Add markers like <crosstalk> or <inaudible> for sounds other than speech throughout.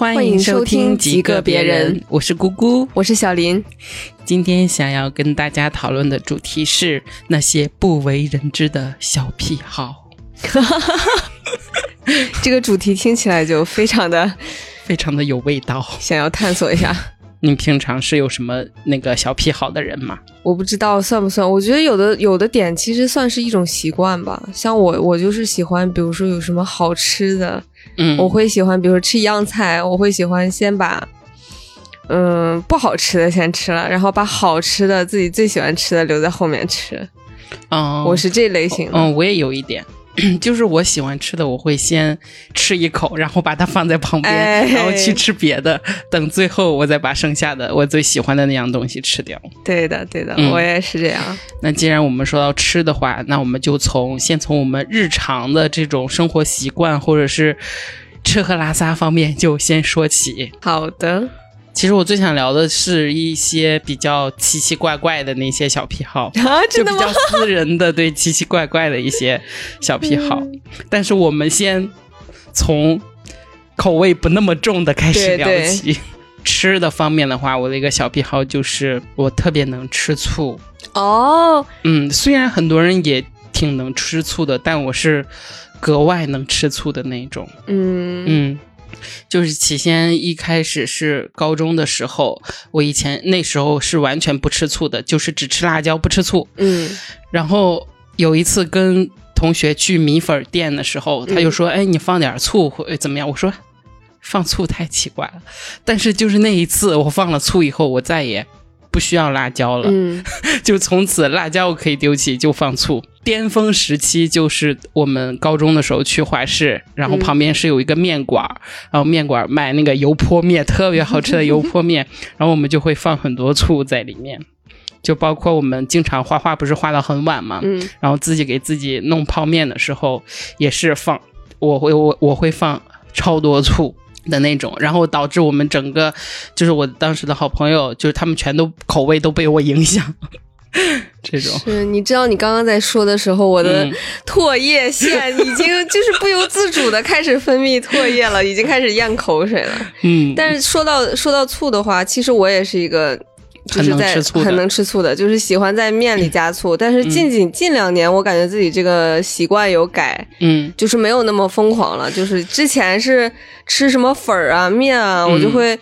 欢迎收听极个别人，我是姑姑，我是小林。今天想要跟大家讨论的主题是那些不为人知的小癖好。<laughs> 这个主题听起来就非常的、非常的有味道，想要探索一下。你平常是有什么那个小癖好的人吗？我不知道算不算，我觉得有的有的点其实算是一种习惯吧。像我，我就是喜欢，比如说有什么好吃的，嗯，我会喜欢，比如说吃一样菜，我会喜欢先把，嗯，不好吃的先吃了，然后把好吃的自己最喜欢吃的留在后面吃。嗯，我是这类型的。嗯，我也有一点。<clears throat> 就是我喜欢吃的，我会先吃一口，然后把它放在旁边，然后去吃别的，等最后我再把剩下的我最喜欢的那样东西吃掉。对的，对的，我也是这样。那既然我们说到吃的话，那我们就从先从我们日常的这种生活习惯或者是吃喝拉撒方面就先说起。好的。其实我最想聊的是一些比较奇奇怪怪的那些小癖好，<laughs> 就比较私人的对奇奇怪怪的一些小癖好。但是我们先从口味不那么重的开始聊起。吃的方面的话，我的一个小癖好就是我特别能吃醋。哦，嗯，虽然很多人也挺能吃醋的，但我是格外能吃醋的那种。嗯嗯。就是起先一开始是高中的时候，我以前那时候是完全不吃醋的，就是只吃辣椒不吃醋。嗯，然后有一次跟同学去米粉店的时候，他就说：“哎，你放点醋会怎么样？”我说：“放醋太奇怪了。”但是就是那一次我放了醋以后，我再也。不需要辣椒了，嗯，<laughs> 就从此辣椒可以丢弃，就放醋。巅峰时期就是我们高中的时候去华市，然后旁边是有一个面馆，然后面馆卖那个油泼面，特别好吃的油泼面，<laughs> 然后我们就会放很多醋在里面，就包括我们经常画画，不是画到很晚嘛，嗯，然后自己给自己弄泡面的时候也是放，我会我我会放超多醋。的那种，然后导致我们整个，就是我当时的好朋友，就是他们全都口味都被我影响。<laughs> 这种是，你知道，你刚刚在说的时候，我的唾液腺已经就是不由自主的开始分泌唾液了，已经开始咽口水了。嗯，但是说到说到醋的话，其实我也是一个。就是在很能吃醋的，就是喜欢在面里加醋。但是近近近两年，我感觉自己这个习惯有改，嗯，就是没有那么疯狂了。就是之前是吃什么粉儿啊、面啊，我就会。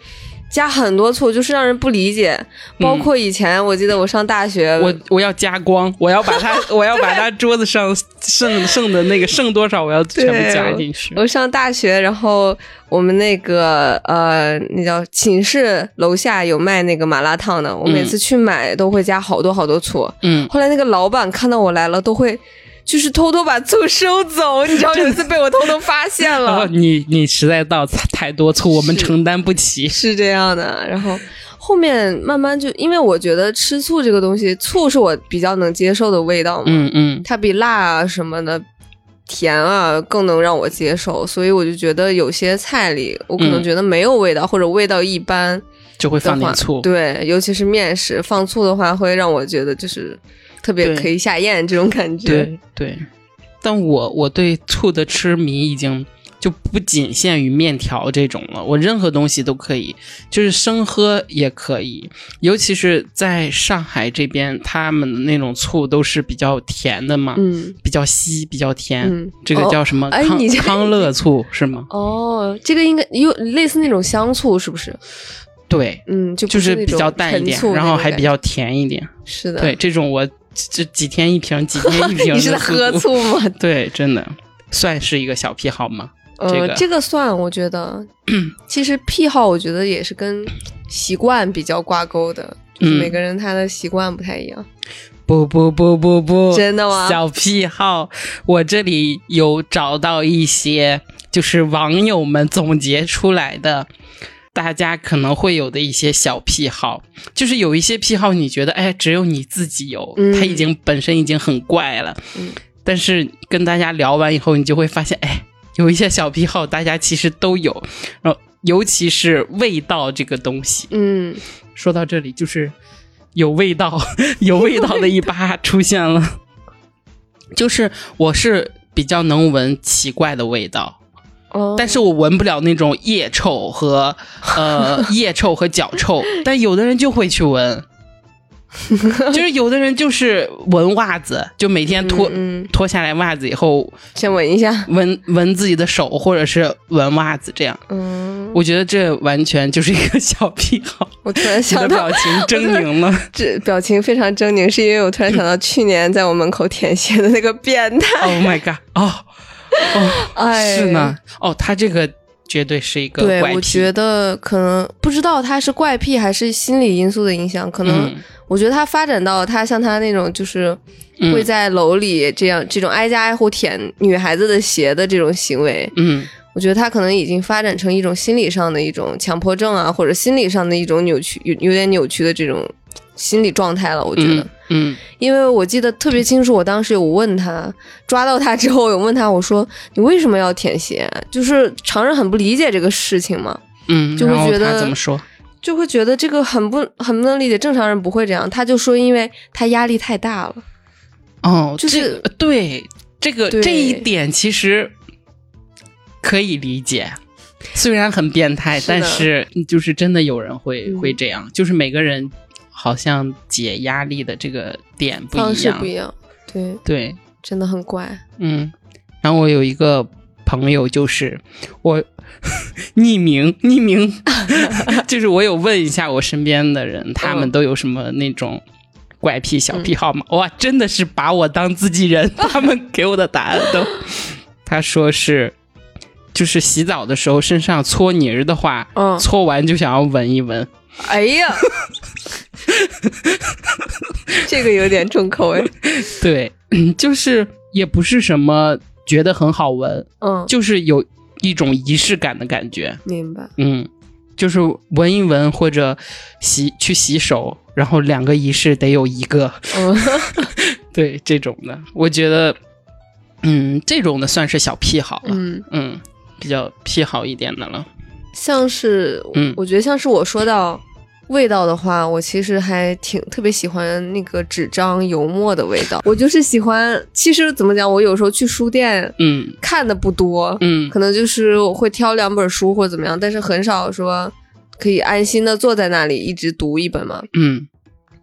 加很多醋，就是让人不理解。包括以前，我记得我上大学，我我要加光，我要把它，<laughs> 我要把它桌子上剩剩的那个剩多少，我要全部加进去。我上大学，然后我们那个呃，那叫寝室楼下有卖那个麻辣烫的，我每次去买都会加好多好多醋。嗯，后来那个老板看到我来了，都会。就是偷偷把醋收走，你知道有一次被我偷偷发现了。你你实在倒太多醋，我们承担不起。是这样的，然后后面慢慢就，因为我觉得吃醋这个东西，醋是我比较能接受的味道嘛。嗯嗯，它比辣啊什么的甜啊更能让我接受，所以我就觉得有些菜里，我可能觉得没有味道或者味道一般，就会放点醋。对，尤其是面食，放醋的话会让我觉得就是。特别可以下咽这种感觉，对对。但我我对醋的痴迷已经就不仅限于面条这种了，我任何东西都可以，就是生喝也可以。尤其是在上海这边，他们的那种醋都是比较甜的嘛，嗯，比较稀，比较甜。嗯，这个叫什么？康康乐醋是吗？哦，这个应该有类似那种香醋，是不是？对，嗯，就就是比较淡一点，然后还比较甜一点。是的，对这种我。这几天一瓶，几天一瓶。<laughs> 你是在喝醋吗？<laughs> 对，真的算是一个小癖好吗？呃，这个算，我觉得，<clears throat> 其实癖好，我觉得也是跟习惯比较挂钩的，就是每个人他的习惯不太一样。不不不不不，真的吗？小癖好，我这里有找到一些，就是网友们总结出来的。大家可能会有的一些小癖好，就是有一些癖好，你觉得哎，只有你自己有，它已经本身已经很怪了。嗯，但是跟大家聊完以后，你就会发现，哎，有一些小癖好，大家其实都有。然后，尤其是味道这个东西，嗯，说到这里，就是有味道，<laughs> 有味道的一把出现了。就是我是比较能闻奇怪的味道。但是我闻不了那种腋臭和呃 <laughs> 腋臭和脚臭，<laughs> 但有的人就会去闻。<laughs> 就是有的人就是闻袜子，就每天脱脱下来袜子以后，先闻一下，闻闻自己的手，或者是闻袜子这样。嗯，我觉得这完全就是一个小癖好。我突然想到，表情狰狞了，这表情非常狰狞，是因为我突然想到去年在我门口舔鞋的那个变态。Oh my god！哦 <laughs> 哦，是呢。哦，他这个。绝对是一个对，我觉得可能不知道他是怪癖还是心理因素的影响。可能我觉得他发展到他像他那种，就是会在楼里这样这种挨家挨户舔女孩子的鞋的这种行为。嗯，我觉得他可能已经发展成一种心理上的一种强迫症啊，或者心理上的一种扭曲，有有点扭曲的这种。心理状态了，我觉得，嗯，因为我记得特别清楚，我当时有问他，抓到他之后有问他，我说你为什么要舔鞋？就是常人很不理解这个事情嘛，嗯，就会觉得怎么说，就会觉得这个很不很不能理解，正常人不会这样。他就说，因为他压力太大了，哦，就是对这个这一点其实可以理解，虽然很变态，但是就是真的有人会会这样，就是每个人。好像解压力的这个点不一样，方式不一样，对对，真的很怪。嗯，然后我有一个朋友，就是我 <laughs> 匿名匿名，<laughs> 就是我有问一下我身边的人，他们都有什么那种怪癖小癖好吗？哇，真的是把我当自己人，<laughs> 他们给我的答案都，他说是，就是洗澡的时候身上搓泥儿的话，嗯，搓完就想要闻一闻。哎呀。<laughs> 这个有点重口味，对，<clears throat> 就是也不是什么觉得很好闻，嗯，就是有一种仪式感的感觉，明白，嗯，就是闻一闻或者洗去洗手，然后两个仪式得有一个，嗯，<laughs> 对这种的，我觉得，嗯，这种的算是小癖好了，嗯。嗯，比较癖好一点的了，像是，嗯，我觉得像是我说到。味道的话，我其实还挺特别喜欢那个纸张油墨的味道。<laughs> 我就是喜欢，其实怎么讲，我有时候去书店，嗯，看的不多，嗯，可能就是我会挑两本书或者怎么样，但是很少说可以安心的坐在那里一直读一本嘛，嗯。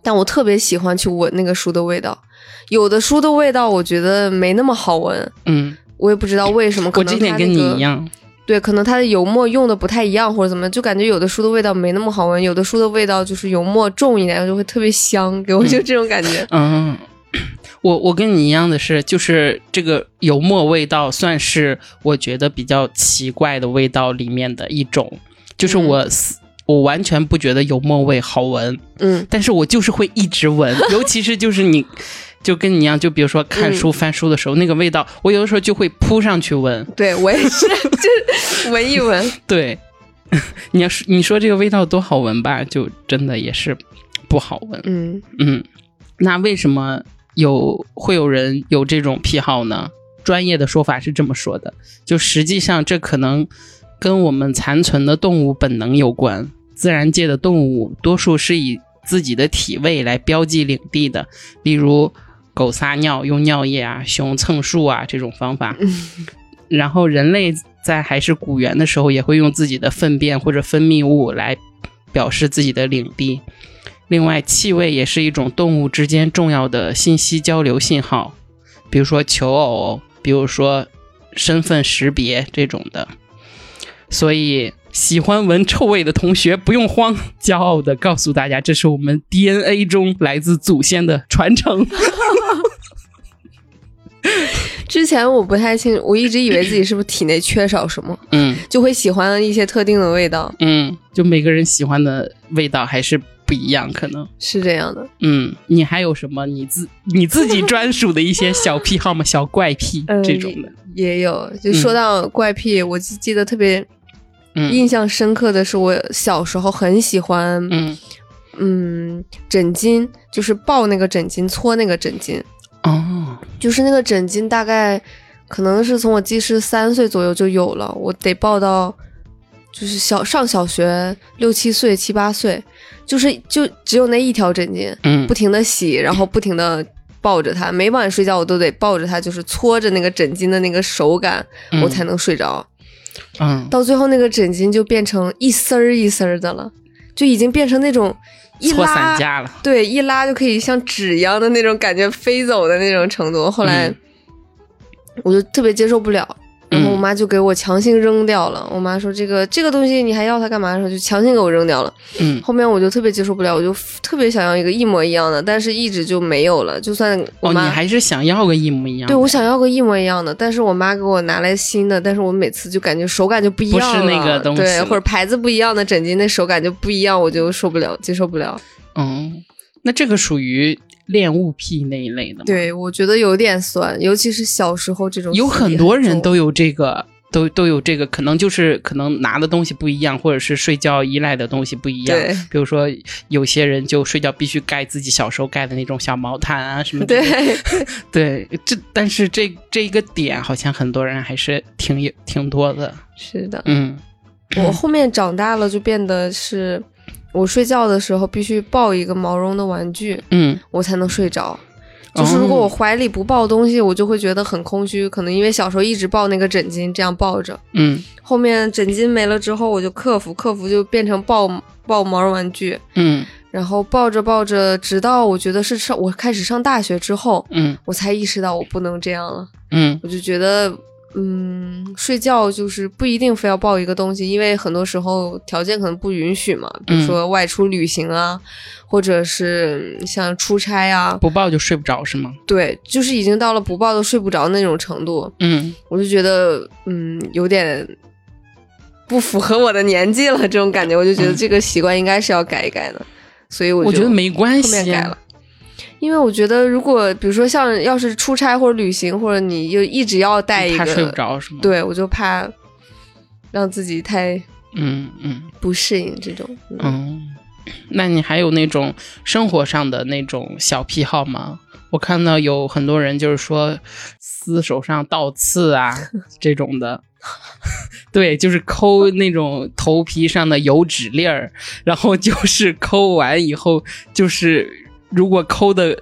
但我特别喜欢去闻那个书的味道，有的书的味道我觉得没那么好闻，嗯，我也不知道为什么，可能我这点跟你一样。对，可能它的油墨用的不太一样，或者怎么，就感觉有的书的味道没那么好闻，有的书的味道就是油墨重一点，就会特别香，给我就这种感觉。<laughs> 嗯，我我跟你一样的是，就是这个油墨味道算是我觉得比较奇怪的味道里面的一种，就是我我完全不觉得油墨味好闻，嗯，但是我就是会一直闻，<laughs> 尤其是就是你。就跟你一样，就比如说看书翻书的时候，那个味道，我有的时候就会扑上去闻。对我也是，就闻一闻。<laughs> 对，<laughs> 你要是你说这个味道多好闻吧，就真的也是不好闻。嗯嗯，那为什么有会有人有这种癖好呢？专业的说法是这么说的，就实际上这可能跟我们残存的动物本能有关。自然界的动物多数是以自己的体味来标记领地的，例如。狗撒尿用尿液啊，熊蹭树啊这种方法，<laughs> 然后人类在还是古猿的时候，也会用自己的粪便或者分泌物来表示自己的领地。另外，气味也是一种动物之间重要的信息交流信号，比如说求偶，比如说身份识别这种的。所以。喜欢闻臭味的同学不用慌，骄傲的告诉大家，这是我们 DNA 中来自祖先的传承。之前我不太清，我一直以为自己是不是体内缺少什么，嗯，就会喜欢一些特定的味道，嗯，就每个人喜欢的味道还是不一样，可能是这样的。嗯，你还有什么你自你自己专属的一些小癖好吗？小怪癖 <laughs> 这种的也有。就说到怪癖，我记得特别。印象深刻的是，我小时候很喜欢，嗯。嗯，枕巾，就是抱那个枕巾，搓那个枕巾。哦，就是那个枕巾，大概可能是从我记事三岁左右就有了，我得抱到就是小上小学六七岁、七八岁，就是就只有那一条枕巾，嗯，不停的洗，然后不停的抱着它，每晚睡觉我都得抱着它，就是搓着那个枕巾的那个手感，我才能睡着。嗯，到最后那个枕巾就变成一丝儿一丝儿的了，就已经变成那种一拉散拉，架了。对，一拉就可以像纸一样的那种感觉飞走的那种程度。后来嗯我就特别接受不了，然后嗯我妈就给我强行扔掉了。我妈说这个这个东西你还要它干嘛？的时候就强行给我扔掉了。嗯后面我就特别接受不了，我就特别想要一个一模一样的，但是一直就没有了。就算我哦，你妈、还是想要个一模一样的？对我想要个一模一样的，但是我妈给我拿来新的，但是我每次就感觉手感就不一样了，不是那个东西对，或者牌子不一样的枕巾，那手感就不一样，我就受不了，接受不了。嗯，那这个属于恋物癖那一类的吗？，对，我觉得有点酸，尤其是小时候这种有很多人都有这个。都都有这个，可能就是可能拿的东西不一样，或者是睡觉依赖的东西不一样。对比如说有些人就睡觉必须盖自己小时候盖的那种小毛毯啊什么的。对，对，这但是这这一个点好像很多人还是挺有挺多的。是的。嗯我后面长大了，就变得是我睡觉的时候必须抱一个毛绒的玩具，嗯我才能睡着。就是如果哦我怀里不抱东西，我就会觉得很空虚。可能因为小时候一直抱那个枕巾，这样抱着。嗯后面枕巾没了之后，我就克服，克服就变成抱抱毛绒玩具，嗯然后抱着抱着，直到我觉得是上我开始上大学之后，嗯我才意识到我不能这样了。嗯我就觉得，嗯，睡觉就是不一定非要抱一个东西，因为很多时候条件可能不允许嘛，比如说外出旅行啊，或者是像出差啊，不抱就睡不着是吗？对，就是已经到了不抱都睡不着那种程度，嗯我就觉得，嗯，有点不符合我的年纪了，这种感觉，我就觉得这个习惯应该是要改一改的，所以我就我觉得没关系后面改了。。因为我觉得，如果比如说像要是出差或者旅行，或者你又一直要带一个，怕睡不着是吗？，对我就怕让自己太嗯嗯不适应这种。嗯嗯。那你还有那种生活上的那种小癖好吗？我看到有很多人就是说撕手上倒刺啊 <laughs> 这种的，<laughs> 对，就是抠那种头皮上的油脂粒儿，然后就是抠完以后，就是如果抠的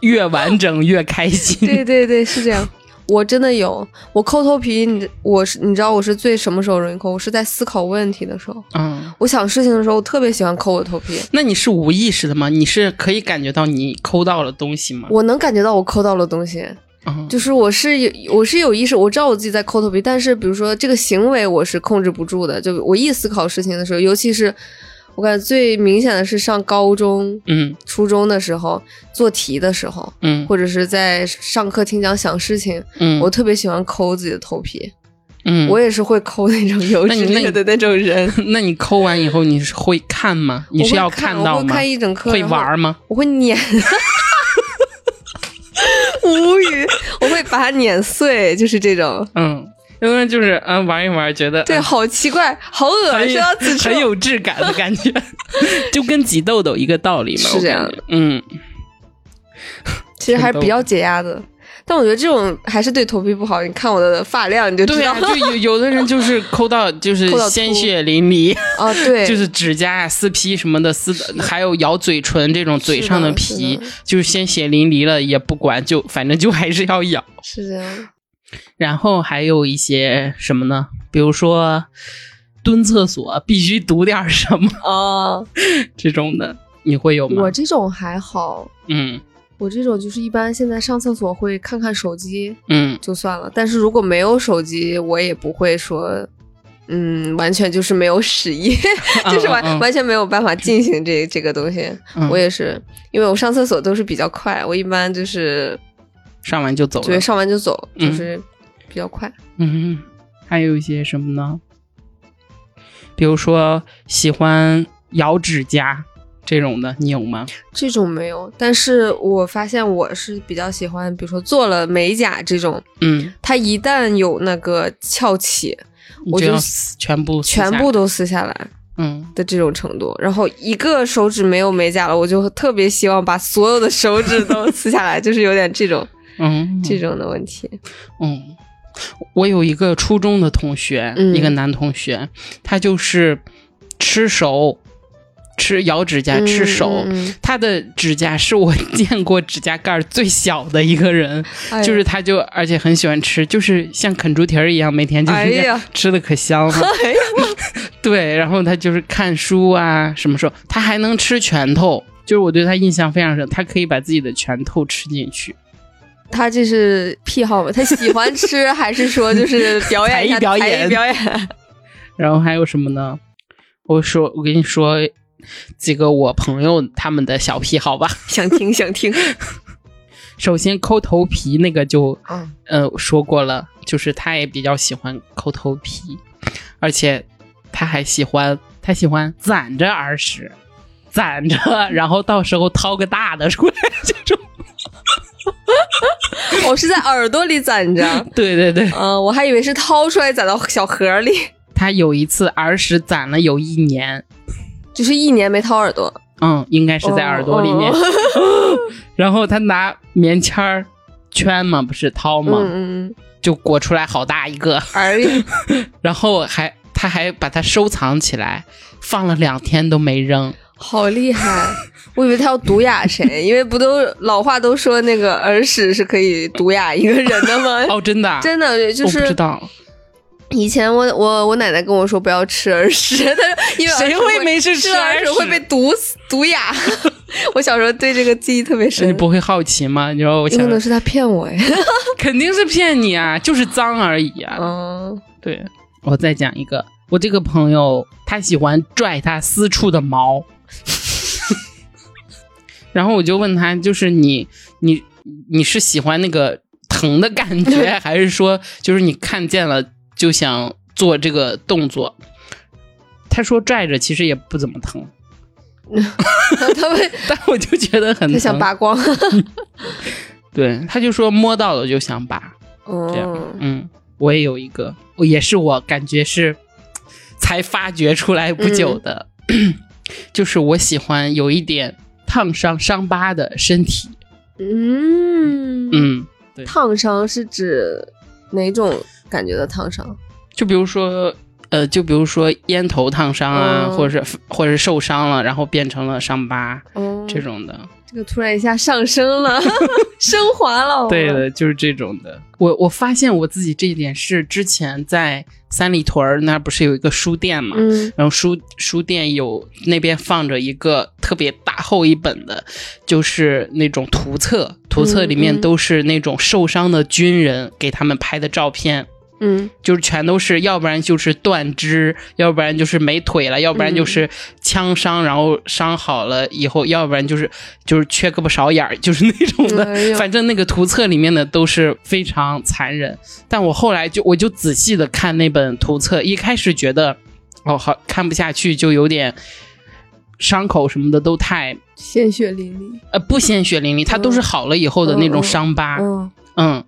越完整越开心。<laughs> 对对对，是这样。我真的有，我抠头皮，你我是你知道我是最什么时候容易抠？我是在思考问题的时候，嗯，我想事情的时候，我特别喜欢抠我头皮。那你是无意识的吗？你是可以感觉到你抠到了东西吗？我能感觉到我抠到了东西，嗯就是我是有我是有意识，我知道我自己在抠头皮，但是比如说这个行为我是控制不住的。就我一思考事情的时候，尤其是我感觉最明显的是上高中、嗯初中的时候做题的时候，嗯或者是在上课听讲想事情，嗯，我特别喜欢抠自己的头皮。嗯，我也是会抠那种油脂那你那你类的那种人。<laughs> 那你抠完以后，你是会看吗？你是要我会看我会？看一整课，会玩吗？我会碾，<laughs> 无语，我会把它碾碎，就是这种。嗯，有的人就是嗯玩一玩，觉得对，嗯好奇怪，好恶心。很有质感的感觉，<laughs> 就跟挤痘痘一个道理嘛。是这样的嗯，<laughs> 其实还是比较解压的。但我觉得这种还是对头皮不好。你看我的发量，你就知道对啊，就有 <laughs> 有的人就是抠到就是鲜血淋漓，啊，对，就是指甲啊、撕皮什么的撕的，还有咬嘴唇这种嘴上是的皮是的，就是鲜血淋漓了也不管，就反正就还是要咬。是这样。然后还有一些什么呢？比如说蹲厕所必须读点什么哦，<laughs> 这种的，你会有吗？我这种还好，嗯我这种就是一般现在上厕所会看看手机嗯就算了，但是如果没有手机，我也不会说。嗯，完全就是没有屎意，<laughs> 就是完、嗯嗯完全没有办法进行这这个东西。嗯我也是，因为我上厕所都是比较快，我一般就是上完就走了。对上完就走，嗯就是比较快。嗯，还有一些什么呢？比如说喜欢咬指甲这种的，你有吗？这种没有，但是我发现我是比较喜欢，比如说做了美甲这种，嗯，它一旦有那个翘起，我就全部全部都撕下来嗯的这种程度。然后一个手指没有美甲了，我就特别希望把所有的手指都撕下来，<laughs> 就是有点这种嗯这种的问题。嗯，我有一个初中的同学，嗯一个男同学，他就是吃手吃咬指甲、吃手。他的指甲是我见过指甲盖最小的一个人，就是他就而且很喜欢吃，就是像啃猪蹄儿一样，每天就是吃的可香了。<laughs> <laughs> 对，然后他就是看书啊，什么时候他还能吃拳头，就是我对他印象非常深，他可以把自己的拳头吃进去。他这是癖好吧？他喜欢吃，还是说就是表演一下表演表演？然后还有什么呢？我说，我跟你说几个我朋友他们的小癖好吧。想听想听。<laughs> 首先抠头皮那个就，呃，说过了，就是他也比较喜欢抠头皮，而且他还喜欢他喜欢攒着耳屎，攒着，然后到时候掏个大的出来 <laughs> 这种。我是在耳朵里攒着，对 <laughs> 对对，嗯，我还以为是掏出来攒到小盒里。他有一次儿时攒了有一年，就是一年没掏耳朵。嗯，应该是在耳朵里面。<laughs> 然后他拿棉签儿圈嘛，不是掏嘛，就裹出来好大一个。哎呀，<laughs> 然后还他还把它收藏起来，放了两天都没扔。好厉害！我以为他要毒哑谁，<laughs> 因为不都老话都说那个耳屎是可以毒哑一个人的吗？<laughs> 哦，真的，真的就是。不知道。以前我我我奶奶跟我说不要吃耳屎，<laughs> 她说因为谁会没事吃耳屎会被毒死毒哑。我小时候对这个记忆特别深。你不会好奇吗？你说我有可能是他骗我呀？肯定是骗你啊，就是脏而已啊。嗯，对。我再讲一个，我这个朋友他喜欢拽他私处的毛。<laughs> 然后我就问他，就是你你你是喜欢那个疼的感觉，还是说就是你看见了就想做这个动作？他说拽着其实也不怎么疼。<laughs> 他们，<laughs> 但我就觉得很他想拔光。对，他就说摸到了就想拔。这样，嗯，我也有一个，也是我感觉是才发掘出来不久的。<clears throat> 就是我喜欢有一点烫伤、伤疤的身体。嗯嗯，烫伤是指哪种感觉的烫伤？就比如说，呃，就比如说烟头烫伤啊，或者是或者是受伤了，然后变成了伤疤这种的。这个突然一下上升了，<laughs> 升华了。对的，就是这种的。我我发现我自己这一点是之前在三里屯那不是有一个书店嘛，然后书书店有那边放着一个特别大厚一本的，就是那种图册，图册里面都是那种受伤的军人给他们拍的照片。嗯，就是全都是，要不然就是断肢，要不然就是没腿了，要不然就是枪伤，然后伤好了以后，要不然就是就是缺胳膊少眼儿，就是那种的。<laughs> 反正那个图册里面的都是非常残忍。但我后来就我就仔细的看那本图册，一开始觉得哦好看不下去，就有点伤口什么的都太鲜血淋漓。呃，不鲜血淋漓，它都是好了以后的那种伤疤。嗯嗯。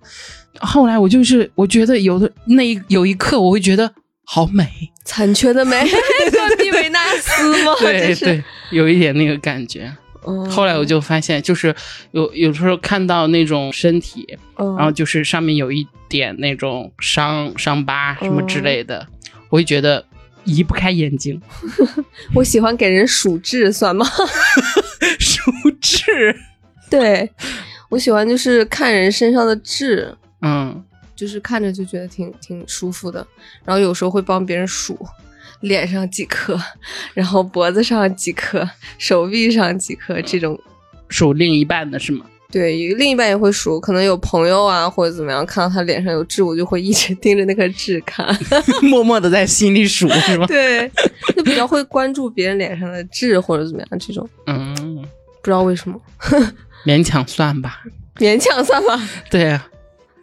后来我就是，我觉得有的那一有一刻，我会觉得好美，残缺的美，像蒂维纳斯吗？对对，有一点那个感觉。后来我就发现，就是有有时候看到那种身体，然后就是上面有一点那种伤伤疤什么之类的，我会觉得移不开眼睛。<laughs> 我喜欢给人数痣，算吗？<laughs> 数痣？<laughs> 对，我喜欢就是看人身上的痣。嗯，就是看着就觉得挺挺舒服的，然后有时候会帮别人数脸上几颗，然后脖子上几颗，手臂上几颗，这种数另一半的是吗？对，另一半也会数，可能有朋友啊或者怎么样，看到他脸上有痣，我就会一直盯着那颗痣看，<laughs> <laughs> 默默的在心里数是吗？对，就比较会关注别人脸上的痣或者怎么样这种。嗯，不知道为什么，<laughs> 勉强算吧，勉强算吧，对呀。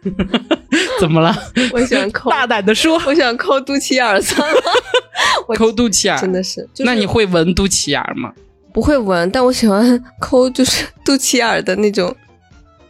<laughs> 怎么了？<laughs> 我喜欢抠，大胆的说，我想抠肚脐眼儿，算了。<laughs> 抠肚脐眼真的是。那你会闻肚脐眼吗？不会闻，但我喜欢抠，就是肚脐眼的那种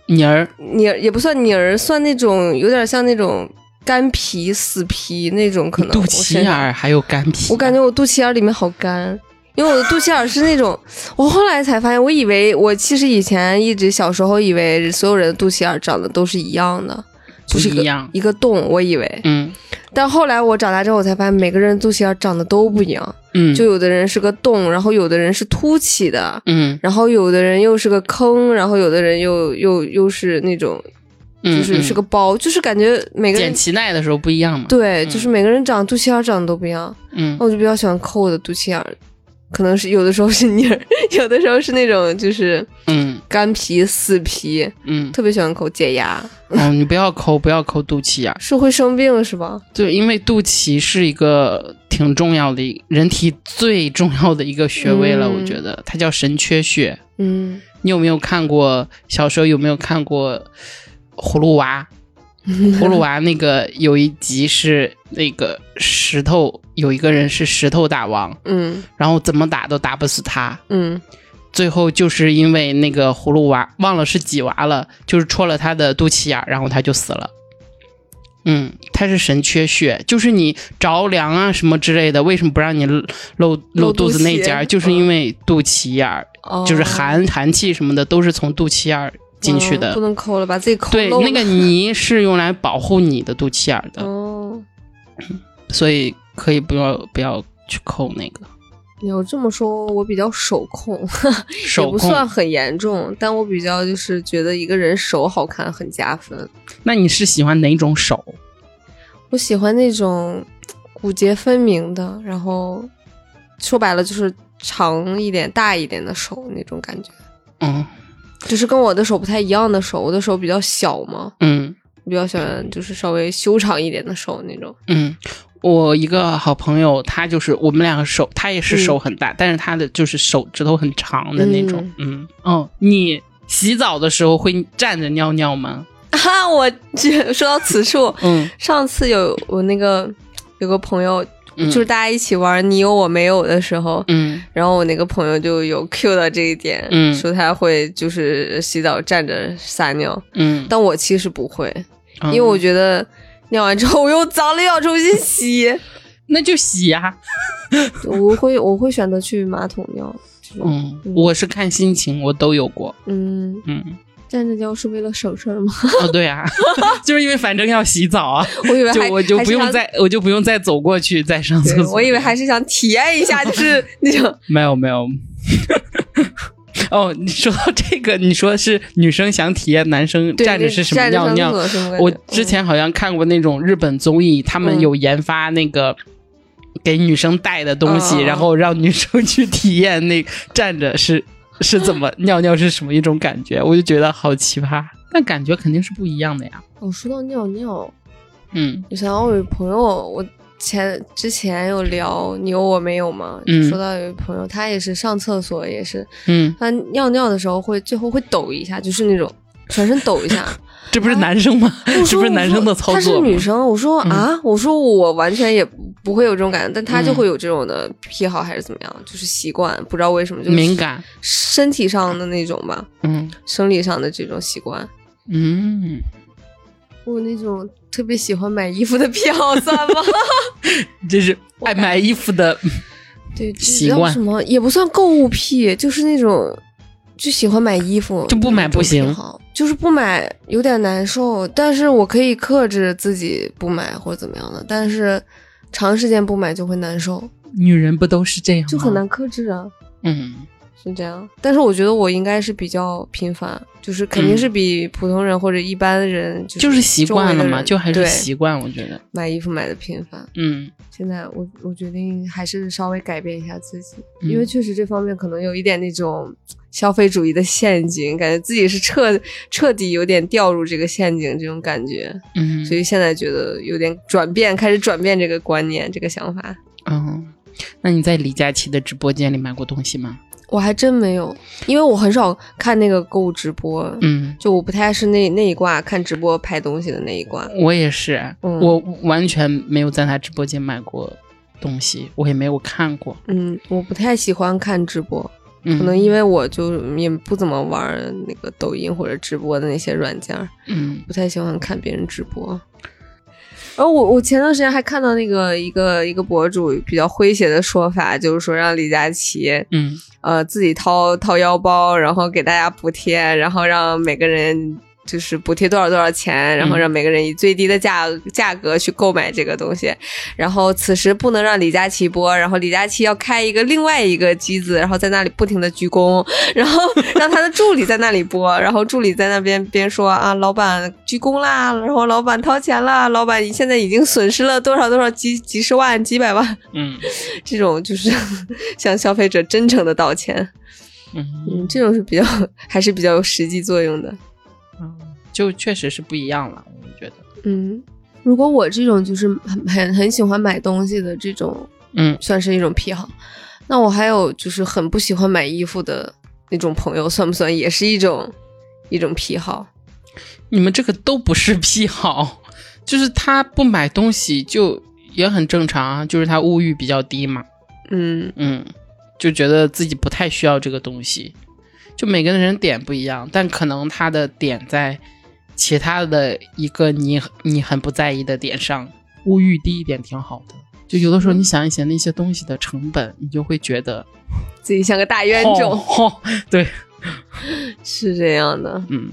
泥儿。泥儿也不算泥儿，算那种有点像那种干皮、死皮那种可能。肚脐眼还有干皮？我感觉我肚脐眼里面好干。因为我的肚脐眼是那种，我后来才发现，我以为我其实以前一直小时候以为所有人的肚脐眼长得都是一样的，就是一样一个洞，我以为，嗯，但后来我长大之后，我才发现每个人肚脐眼长得都不一样，嗯，就有的人是个洞，然后有的人是凸起的，嗯，然后有的人又是个坑，然后有的人又又又是那种，就是是个包，就是感觉每个人剪脐带的时候不一样嘛。对，就是每个人长肚脐眼长得都不一样。嗯，我就比较喜欢抠我的肚脐眼儿。可能是有的时候是泥儿，<laughs> 有的时候是那种就是嗯干皮死皮，嗯，特别喜欢抠解压。哦，你不要抠，不要抠肚脐眼，是会生病是吧？对，因为肚脐是一个挺重要的，人体最重要的一个穴位了。我觉得它叫神阙穴。嗯，你有没有看过小时候有没有看过葫芦娃？<laughs> 葫芦娃那个有一集是那个石头，有一个人是石头大王，嗯，然后怎么打都打不死他，嗯，最后就是因为那个葫芦娃忘了是几娃了，就是戳了他的肚脐眼，然后他就死了。嗯，他是神缺穴，就是你着凉啊什么之类的，为什么不让你露露肚子那节？就是因为肚脐眼儿，就是寒寒气什么的都是从肚脐眼儿。进去的不能抠了，把自己抠对，那个泥是用来保护你的肚脐眼的，哦，所以可以不要不要去抠那个。你要这么说，我比较手控，<laughs> 手控不算很严重，但我比较就是觉得一个人手好看很加分。那你是喜欢哪种手？我喜欢那种骨节分明的，然后说白了就是长一点、大一点的手那种感觉。嗯。就是跟我的手不太一样的手，我的手比较小嘛，嗯，比较喜欢就是稍微修长一点的手那种。嗯，我一个好朋友，他就是我们两个手，他也是手很大，但是他的就是手指头很长的那种。嗯，哦，你洗澡的时候会站着尿尿吗？<laughs> 啊，我说到此处，嗯，上次有我那个有个朋友。就是大家一起玩你有我没有的时候，嗯，然后我那个朋友就有 cue 到这一点，嗯，说他会就是洗澡站着撒尿，嗯，但我其实不会，因为我觉得尿完之后我又脏了要重新洗，<laughs> 那就洗呀，我会我会选择去马桶尿，嗯，我是看心情，我都有过，嗯。嗯。站着尿是为了省事儿吗？<laughs> 哦，对啊，<laughs> 就是因为反正要洗澡啊，我以为就我就不用再我就不用再走过去再上厕所。我以为还是想体验一下，就是 <laughs> 那种没有没有。哦，你说到这个，你说是女生想体验男生站着是什么尿尿？我之前好像看过那种日本综艺，他们有研发那个给女生带的东西，然后让女生去体验那站着是。是怎么尿尿是什么一种感觉？我就觉得好奇葩，但感觉肯定是不一样的呀。我，说到尿尿，嗯，我想我有朋友，我前之前有聊你有我没有嘛？嗯，说到有朋友，他也是上厕所也是，嗯，他尿尿的时候会最后会抖一下，就是那种全身抖一下。<laughs> 这不是男生吗？这不是男生的操作。她是女生，我说啊，我说我完全也不会有这种感觉，但他就会有这种的癖好还是怎么样，就是习惯，不知道为什么就敏感，身体上的那种吧，嗯，生理上的这种习惯，嗯，我那种特别喜欢买衣服的癖好算吗？<laughs> 这是爱买衣服的，对习惯。什么？也不算购物癖，就是那种就喜欢买衣服，就不买不行。就是不买有点难受，但是我可以克制自己不买或者怎么样的，但是长时间不买就会难受。女人不都是这样，就很难克制啊。嗯，是这样。但是我觉得我应该是比较频繁，就是肯定是比普通人或者一般人就是习惯了嘛，就还是习惯。我觉得买衣服买的频繁。嗯，现在我我决定还是稍微改变一下自己，因为确实这方面可能有一点那种。消费主义的陷阱，感觉自己是彻彻底有点掉入这个陷阱，这种感觉。嗯，所以现在觉得有点转变，开始转变这个观念，这个想法。嗯，那你在李佳琦的直播间里买过东西吗？我还真没有，因为我很少看那个购物直播。嗯，就我不太是那那一挂看直播拍东西的那一挂。我也是，我完全没有在他直播间买过东西，我也没有看过。嗯，我不太喜欢看直播。可能因为我就也不怎么玩那个抖音或者直播的那些软件，嗯，不太喜欢看别人直播。然后我我前段时间还看到那个一个一个博主比较诙谐的说法，就是说让李佳琦，嗯，呃，自己掏掏腰包，然后给大家补贴，然后让每个人就是补贴多少多少钱，然后让每个人以最低的价价格去购买这个东西。然后此时不能让李佳琦播，然后李佳琦要开一个另外一个机子，然后在那里不停的鞠躬，然后 <laughs> 让他的助理在那里播，然后助理在那边边说啊，老板鞠躬啦，然后老板掏钱啦，老板你现在已经损失了多少多少几几十万几百万，嗯，<laughs> 这种就是 <laughs> 向消费者真诚的道歉。嗯，这种是比较还是比较有实际作用的，嗯，就确实是不一样了，我觉得。嗯，如果我这种就是很很很喜欢买东西的这种，嗯，算是一种癖好。那我还有就是很不喜欢买衣服的那种朋友，算不算也是一种一种癖好？你们这个都不是癖好，<laughs> 就是他不买东西就也很正常啊，就是他物欲比较低嘛。嗯嗯。就觉得自己不太需要这个东西，就每个人点不一样，但可能他的点在其他的一个你你很不在意的点上，物欲低一点挺好的。就有的时候你想一想那些东西的成本，你就会觉得自己像个大冤种。对，<laughs> 是这样的。嗯，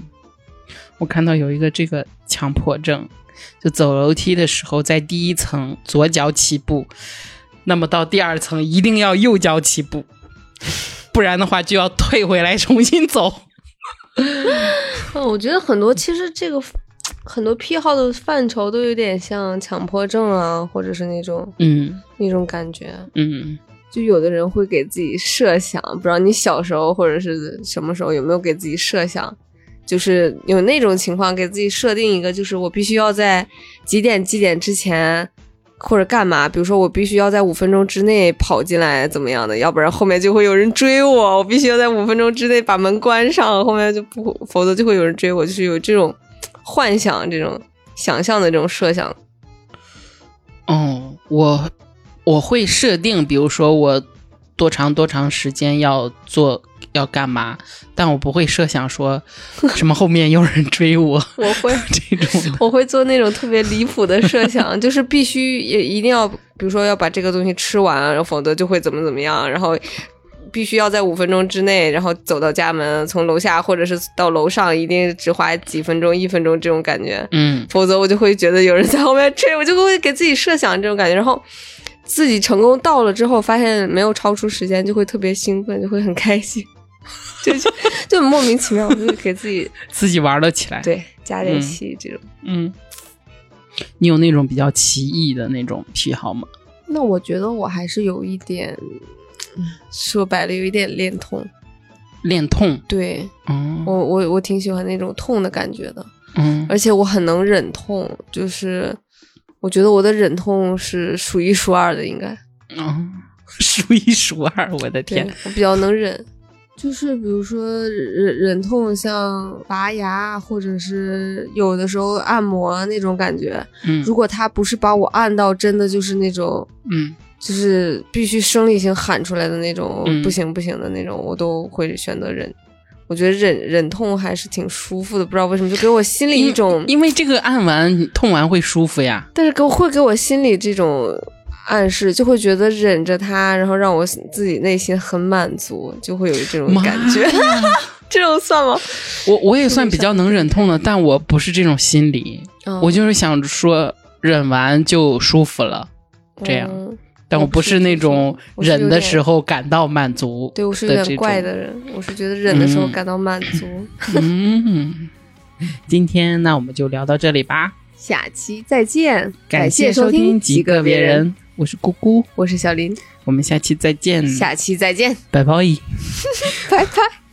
我看到有一个这个强迫症，就走楼梯的时候在第一层左脚起步。那么到第二层一定要右脚起步，不然的话就要退回来重新走。<laughs> 嗯，我觉得很多其实这个很多癖好的范畴都有点像强迫症啊，或者是那种嗯那种感觉。嗯，就有的人会给自己设想，不知道你小时候或者是什么时候有没有给自己设想，就是有那种情况给自己设定一个，就是我必须要在几点几点之前。或者干嘛？比如说，我必须要在五分钟之内跑进来，怎么样的？要不然后面就会有人追我。我必须要在五分钟之内把门关上，后面就不，否则就会有人追我。就是有这种幻想、这种想象的这种设想。哦，我我会设定，比如说我多长多长时间要做。要干嘛？但我不会设想说 <laughs> 什么后面有人追我。我会 <laughs> 这种，我会做那种特别离谱的设想，就是必须也一定要，比如说要把这个东西吃完，然后否则就会怎么怎么样，然后必须要在五分钟之内，然后走到家门，从楼下或者是到楼上，一定只花几分钟、一分钟这种感觉。嗯，否则我就会觉得有人在后面追，我就会给自己设想这种感觉，然后自己成功到了之后，发现没有超出时间，就会特别兴奋，就会很开心。<laughs> 就就就莫名其妙，就给自己 <laughs> 自己玩了起来，对，加点戏这种。嗯，你有那种比较奇异的那种癖好吗？那我觉得我还是有一点，说白了有一点恋痛。恋痛？对，嗯，我我我挺喜欢那种痛的感觉的，嗯，而且我很能忍痛，就是我觉得我的忍痛是数一数二的，应该，嗯，数一数二，我的天，我比较能忍。就是比如说忍忍痛，像拔牙，或者是有的时候按摩那种感觉。嗯，如果他不是把我按到真的就是那种，嗯，就是必须生理性喊出来的那种，不行不行的那种，我都会选择忍。我觉得忍忍痛还是挺舒服的，不知道为什么就给我心里一种，因为这个按完痛完会舒服呀。但是给我会给我心里这种。暗示就会觉得忍着它，然后让我自己内心很满足，就会有这种感觉。<laughs> 这种算吗？我我也算比较能忍痛的，但我不是这种心理，我就是想说忍完就舒服了，这样。但我不是那种忍的时候感到满足。对我是有点怪的人，我是觉得忍的时候感到满足。嗯，今天那我们就聊到这里吧，下期再见，感谢收听极个别人。我是姑姑，我是小林，我们下期再见，下期再见，<laughs> 拜拜，拜拜。